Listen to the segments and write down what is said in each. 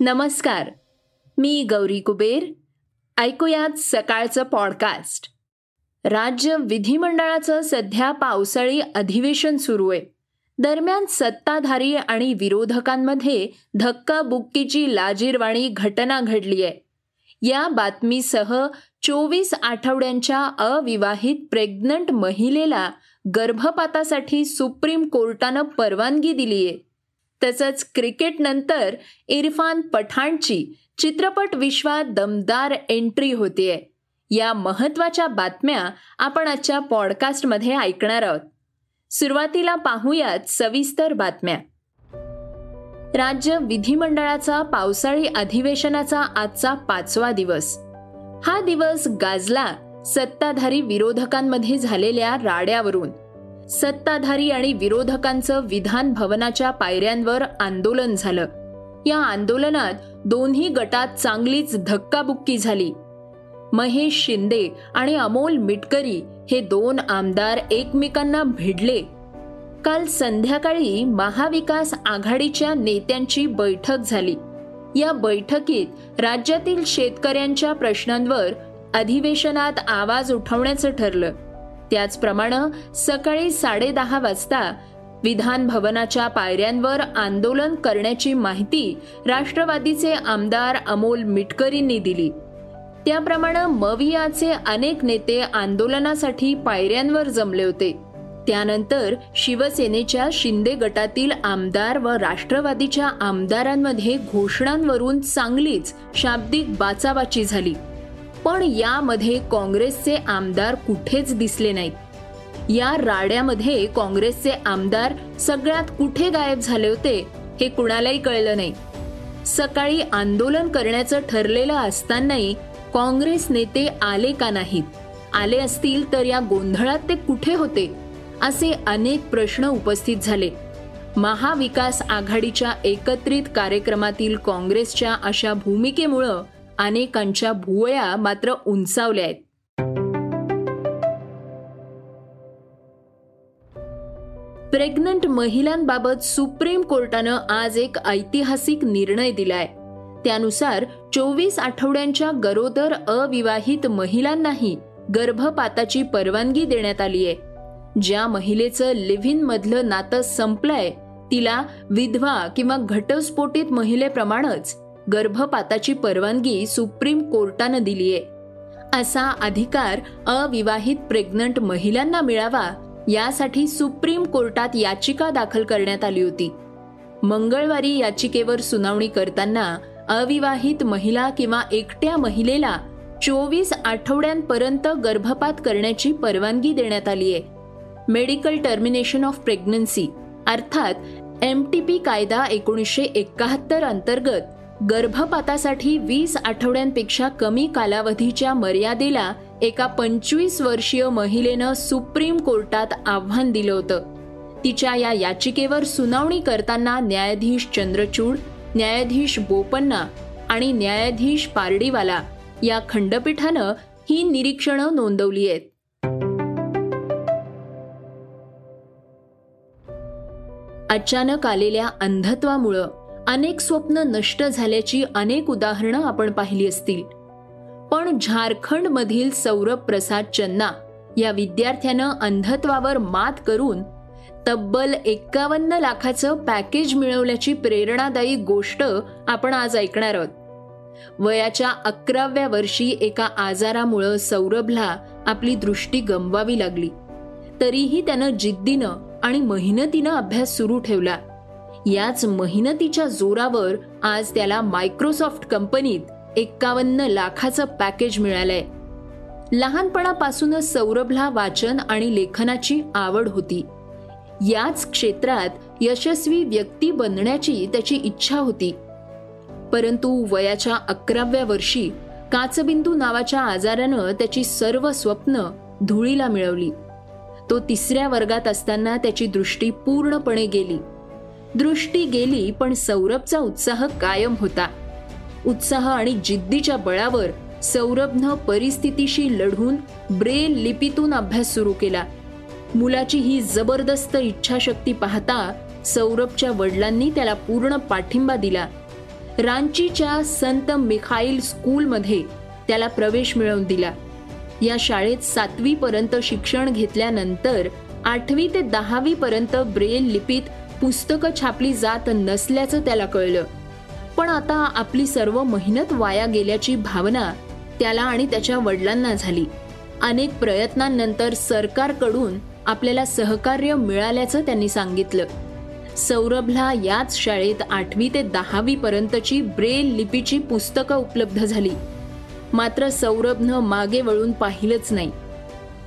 नमस्कार मी गौरी कुबेर. ऐकूयात सकाळचं पॉडकास्ट राज्य विधिमंडळाचं सध्या पावसाळी अधिवेशन सुरू आहे. दरम्यान सत्ताधारी आणि विरोधकांमध्ये धक्काबुक्कीची लाजीरवाणी घटना घडली आहे. या बातमीसह चोवीस आठवड्यांच्या अविवाहित प्रेग्नंट महिलेला गर्भपातासाठी सुप्रीम कोर्टानं परवानगी दिली आहे तसंच क्रिकेटनंतर इरफान पठाणची चित्रपट विश्वात दमदार एंट्री होतीये. या महत्त्वाच्या बातम्या आपण आजच्या पॉडकास्टमध्ये ऐकणार आहोत. सुरुवातीला पाहूयात सविस्तर बातम्या. राज्य विधिमंडळाचा पावसाळी अधिवेशनाचा आजचा पाचवा दिवस. हा दिवस गाजला सत्ताधारी विरोधकांमध्ये झालेल्या राड्यावरून. सत्ताधारी आणि विरोधकांचं विधान भवनाच्या पायऱ्यांवर आंदोलन झालं. या आंदोलनात दोन्ही गटात चांगलीच धक्काबुक्की झाली. महेश शिंदे आणि अमोल मिटकरी हे दोन आमदार एकमेकांना भिडले. काल संध्याकाळी महाविकास आघाडीच्या नेत्यांची बैठक झाली. या बैठकीत राज्यातील शेतकऱ्यांच्या प्रश्नांवर अधिवेशनात आवाज उठवण्याचं ठरलं. त्याचप्रमाणे सकाळी साडेदहा वाजता विधान भवनाच्या पायऱ्यांवर आंदोलन करण्याची माहिती राष्ट्रवादीचे आमदार अमोल मिटकरींनी दिली. त्याप्रमाणे मवियाचे अनेक नेते आंदोलनासाठी पायऱ्यांवर जमले होते. त्यानंतर शिवसेनेच्या शिंदे गटातील आमदार व राष्ट्रवादीच्या आमदारांमध्ये घोषणांवरून चांगलीच शाब्दिक बाचाबाची झाली. पण यामध्ये काँग्रेसचे आमदार कुठेच दिसले नाहीत. या राड्यामध्ये काँग्रेसचे आमदार सगळ्यात कुठे गायब झाले होते हे कुणालाही कळलं नाही. सकाळी आंदोलन करण्याचं ठरलेलं असतानाही काँग्रेस नेते आले का नाहीत? आले असतील तर या गोंधळात ते कुठे होते? असे अनेक प्रश्न उपस्थित झाले. महाविकास आघाडीच्या एकत्रित कार्यक्रमातील काँग्रेसच्या अशा भूमिकेमुळं अनेकांच्या भुवया मात्र उंचावल्या आहेत. प्रेग्नंट महिलांबाबत सुप्रीम कोर्टानं आज एक ऐतिहासिक निर्णय दिलाय. त्यानुसार चोवीस आठवड्यांच्या गरोदर अविवाहित महिलांनाही गर्भपाताची परवानगी देण्यात आली आहे. ज्या महिलेचं लिव्ह इन मधलं नातं संपलंय तिला विधवा किंवा घटस्फोटित महिलेप्रमाणेच गर्भपाताची परवानगी सुप्रीम कोर्टानं दिली आहे. असा अधिकार अविवाहित प्रेग्नंट महिलांना मिळावा यासाठी सुप्रीम कोर्टात याचिका दाखल करण्यात आली होती. मंगळवारी याचिकेवर सुनावणी करताना अविवाहित महिला किंवा एकट्या महिलेला चोवीस आठवड्यांपर्यंत गर्भपात करण्याची परवानगी देण्यात आली आहे. मेडिकल टर्मिनेशन ऑफ प्रेग्नन्सी अर्थात एम टी पी कायदा एकोणीसशे एकाहत्तर अंतर्गत गर्भपातासाठी वीस आठवड्यांपेक्षा कमी कालावधीच्या मर्यादेला एका पंचवीस वर्षीय महिलेनं सुप्रीम कोर्टात आव्हान दिलं होतं. तिच्या या याचिकेवर सुनावणी करताना न्यायाधीश चंद्रचूड न्यायाधीश बोपन्ना आणि न्यायाधीश पारडीवाला या खंडपीठानं ही निरीक्षणं नोंदवली आहेत. अचानक आलेल्या अंधत्वामुळं अनेक स्वप्न नष्ट झाल्याची अनेक उदाहरणं आपण पाहिली असतील. पण झारखंडमधील सौरभ प्रसाद चन्ना या विद्यार्थ्यानं अंधत्वावर मात करून तब्बल एक्कावन्न लाखाचं पॅकेज मिळवल्याची प्रेरणादायी गोष्ट आपण आज ऐकणार आहोत. वयाच्या अकराव्या वर्षी एका आजारामुळं सौरभला आपली दृष्टी गमवावी लागली. तरीही त्यानं जिद्दीनं आणि मेहनतीनं अभ्यास सुरू ठेवला. याच मेहनतीच्या जोरावर आज त्याला मायक्रोसॉफ्ट कंपनीत एक्कावन्न लाखाचं पॅकेज मिळालंय. लहानपणापासूनच सौरभला वाचन आणि लेखनाची आवड होती. याच क्षेत्रात यशस्वी व्यक्ती बनण्याची त्याची इच्छा होती. परंतु वयाच्या अकराव्या वर्षी काचबिंदू नावाच्या आजारानं त्याची सर्व स्वप्न धुळीला मिळवली. तो तिसऱ्या वर्गात असताना त्याची दृष्टी पूर्णपणे गेली. दृष्टी गेली पण सौरभचा उत्साह कायम होता. उत्साह आणि जिद्दीच्या बळावर सौरभनं परिस्थितीशी लढून ब्रेल लिपीतून अभ्यास सुरू केला. मुलाची ही जबरदस्त इच्छाशक्ती पाहता सौरभच्या वडिलांनी त्याला पूर्ण पाठिंबा दिला. रांचीच्या संत मिखाईल स्कूलमध्ये त्याला प्रवेश मिळवून दिला. या शाळेत सातवीपर्यंत शिक्षण घेतल्यानंतर आठवी ते दहावीपर्यंत ब्रेल लिपीत पुस्तकं छापली जात नसल्याचं त्याला कळलं. पण आता आपली सर्व मेहनत वाया गेल्याची भावना त्याला आणि त्याच्या वडिलांना झाली. अनेक प्रयत्नांनंतर सरकारकडून आपल्याला सहकार्य मिळाल्याचं त्यांनी सांगितलं. सौरभला याच शाळेत आठवी ते दहावी पर्यंतची ब्रेल लिपीची पुस्तकं उपलब्ध झाली. मात्र सौरभनं मागे वळून पाहिलंच नाही.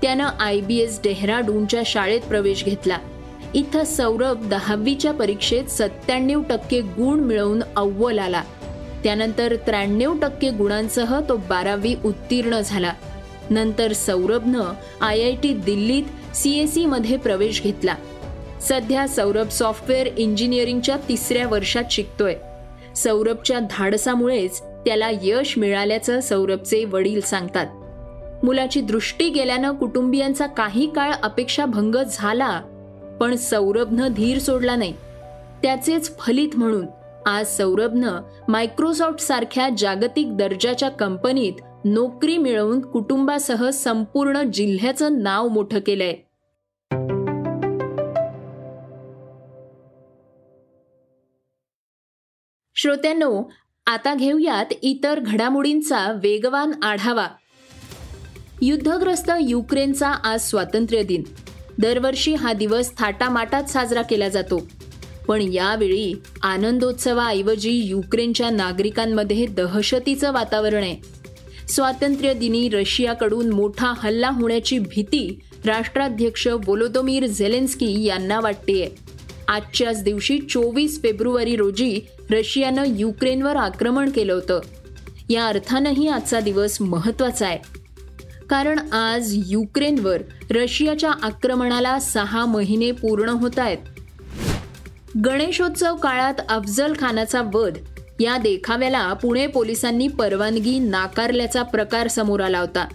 त्यानं आय बी एस डेहराडूनच्या शाळेत प्रवेश घेतला. इथं सौरभ दहावीच्या परीक्षेत सत्त्याण्णव टक्के गुण मिळवून अव्वल आला. त्यानंतर त्र्याण्णव टक्के गुणांसह तो बारावी उत्तीर्ण झाला. नंतर सौरभनं आय आय टी दिल्लीत सीएसई मध्ये प्रवेश घेतला. सध्या सौरभ सॉफ्टवेअर इंजिनिअरिंगच्या तिसऱ्या वर्षात शिकतोय. सौरभच्या धाडसामुळेच त्याला यश मिळाल्याचं सौरभचे वडील सांगतात. मुलाची दृष्टी गेल्यानं कुटुंबियांचा काही काळ अपेक्षा भंग झाला पण सौरभनं धीर सोडला नाही. त्याचेच फलित म्हणून आज सौरभनं मायक्रोसॉफ्ट सारख्या जागतिक दर्जाच्या कंपनीत नोकरी मिळवून कुटुंबासह संपूर्ण जिल्ह्याचं नाव मोठं केलंय. श्रोत्यांनो आता घेऊयात इतर घडामोडींचा वेगवान आढावा. युद्धग्रस्त युक्रेनचा आज स्वातंत्र्य दिन. दरवर्षी हा दिवस थाटामाटात साजरा केला जातो. पण यावेळी आनंदोत्सवाऐवजी युक्रेनच्या नागरिकांमध्ये दहशतीचं वातावरण आहे. स्वातंत्र्य दिनी रशियाकडून मोठा हल्ला होण्याची भीती राष्ट्राध्यक्ष वोलोदोमीर झेलेन्स्की यांना वाटतेय. आजच्याच दिवशी चोवीस फेब्रुवारी रोजी रशियानं युक्रेनवर आक्रमण केलं होतं. या अर्थानंही आजचा दिवस महत्त्वाचा आहे. कारण आज युक्रेनवर रशियाच्या आक्रमणाला सहा महिने पूर्ण होत आहेत. गणेशोत्सव काळात अफजल खानाचा वध या देखाव्याला पुणे पोलिसांनी परवानगी नाकारल्याचा प्रकार समोर आला होता.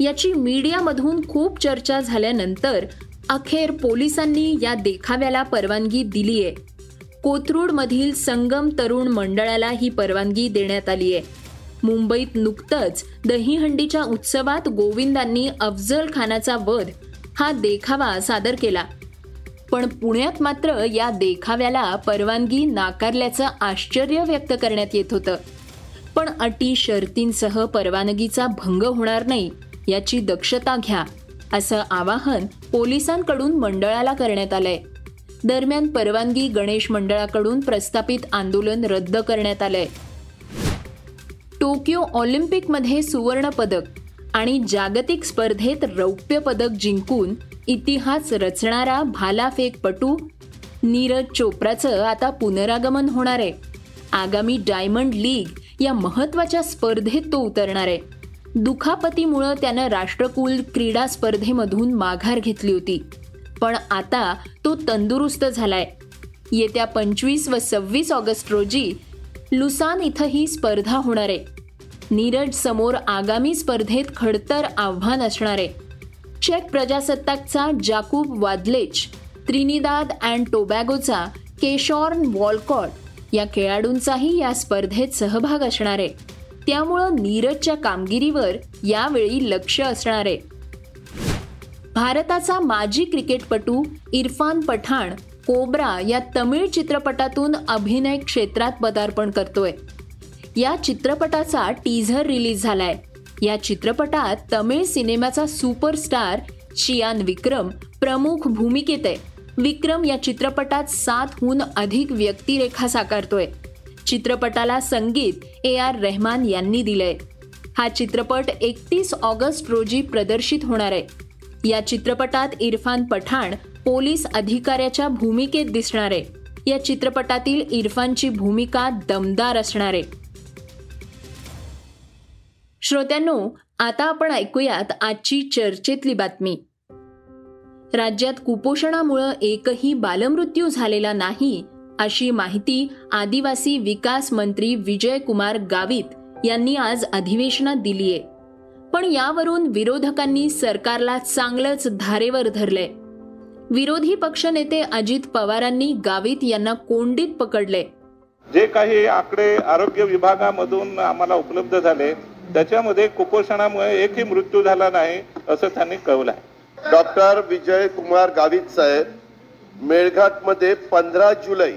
याची मीडियामधून खूप चर्चा झाल्यानंतर अखेर पोलिसांनी या देखाव्याला परवानगी दिली आहे कोथरूडमधील संगम तरुण मंडळाला ही परवानगी देण्यात आली आहे मुंबईत नुकतंच दहीहंडीच्या उत्सवात गोविंदांनी अफजल खानाचा वध हा देखावा सादर केला. पण पुण्यात मात्र या देखाव्याला परवानगी नाकारल्याचं आश्चर्य व्यक्त करण्यात येत होतं. पण अटी शर्तींसह परवानगीचा भंग होणार नाही याची दक्षता घ्या असं आवाहन पोलिसांकडून मंडळाला करण्यात आलंय. दरम्यान परवानगी गणेश मंडळाकडून प्रस्थापित आंदोलन रद्द करण्यात आलंय. टोकियो ऑलिम्पिकमध्ये सुवर्ण पदक आणि जागतिक स्पर्धेत रौप्य पदक जिंकून इतिहास रचणारा भालाफेकपटू नीरज चोप्राचं आता पुनरागमन होणार आहे. आगामी डायमंड लीग या महत्त्वाच्या स्पर्धेत तो उतरणार आहे. दुखापतीमुळं त्यानं राष्ट्रकुल क्रीडा स्पर्धेमधून माघार घेतली होती. पण आता तो तंदुरुस्त झालाय. येत्या पंचवीस व सव्वीस ऑगस्ट रोजी लुसान इथं ही स्पर्धा होणार आहे. नीरज समोर आगामी स्पर्धेत खडतर आव्हान असणार आहे. चेक प्रजासत्ताकचा जाकूब वादलेच. त्रिनिदाद अँड टोबॅगोचा केशॉर्न वॉलकॉट या खेळाडूंचाही या स्पर्धेत सहभाग असणार आहे. त्यामुळं नीरजच्या कामगिरीवर यावेळी लक्ष असणार आहे. भारताचा माजी क्रिकेटपटू इरफान पठाण कोब्रा या तमिळ चित्रपटातून अभिनय क्षेत्रात पदार्पण करतोय. या चित्रपटाचा टीझर रिलीज झालाय. या चित्रपटात तमिळ सिनेमाचा सुपरस्टार चियान विक्रम प्रमुख भूमिकेत आहे. विक्रम या चित्रपटात सातहून अधिक व्यक्तिरेखा साकारतोय. चित्रपटाला संगीत ए आर रहमान यांनी दिलंय. हा चित्रपट एकतीस ऑगस्ट रोजी प्रदर्शित होणार आहे. या चित्रपटात इरफान पठाण पोलीस अधिकाऱ्याच्या भूमिकेत दिसणार आहे. या चित्रपटातील इरफानची भूमिका दमदार असणार आहे. श्रोत्यांनो आता आपण ऐकूयात आजची चर्चेतली बातमी. राज्यात कुपोषणामुळं एकही बालमृत्यू झालेला नाही अशी माहिती आदिवासी विकास मंत्री विजय कुमार गावित यांनी आज अधिवेशनात दिलीये. पण यावरून विरोधकांनी सरकारला चांगलंच धारेवर धरलंय. विरोधी पक्षनेते अजित पवारांनी गावित यांना कोंडीत पकडले जे काही आकडे आरोग्य विभागामधून आम्हाला उपलब्ध झाले त्याच्यामध्ये कुपोषणामुळे एकही मृत्यू झाला नाही असं त्यांनी कळवलं आहे डॉक्टर विजय कुमार गावित साहेब मेळघाटमध्ये पंधरा जुलै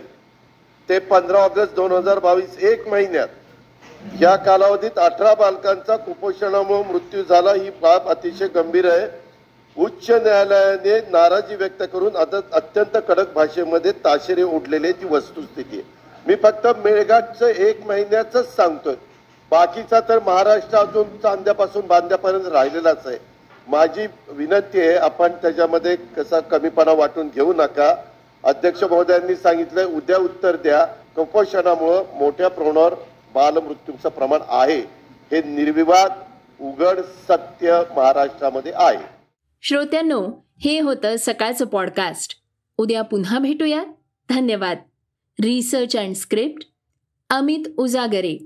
ते पंधरा ऑगस्ट दोन हजार बावीस एक महिन्यात या कालावधीत अठरा बालकांचा कुपोषणामुळे मृत्यू झाला ही बाब अतिशय गंभीर आहे. उच्च न्यायालयाने नाराजी व्यक्त करून आता अत्यंत कडक भाषेमध्ये ताशेरे ओढलेली ती वस्तुस्थिती आहे. मी फक्त मेळघाटचं एक महिन्याचंच सांगतोय. बाकीचा तर महाराष्ट्र अजून चांद्यापासून बांध्यापर्यंत राहिलेलाच आहे. माझी विनंती आहे आपण त्याच्यामध्ये कसा कमीपणा वाटून घेऊ नका. अध्यक्ष महोदयांनी सांगितलंय उद्या उत्तर द्या. कुपोषणामुळं मोठ्या प्रमाणावर बालमृत्यूचं प्रमाण आहे. हे निर्विवाद उघड सत्य महाराष्ट्रामध्ये आहे. श्रोत्यांनो हे होतं सकाळचं पॉडकास्ट उद्या पुन्हा भेटूया धन्यवाद. Research and script Amit Ujagare.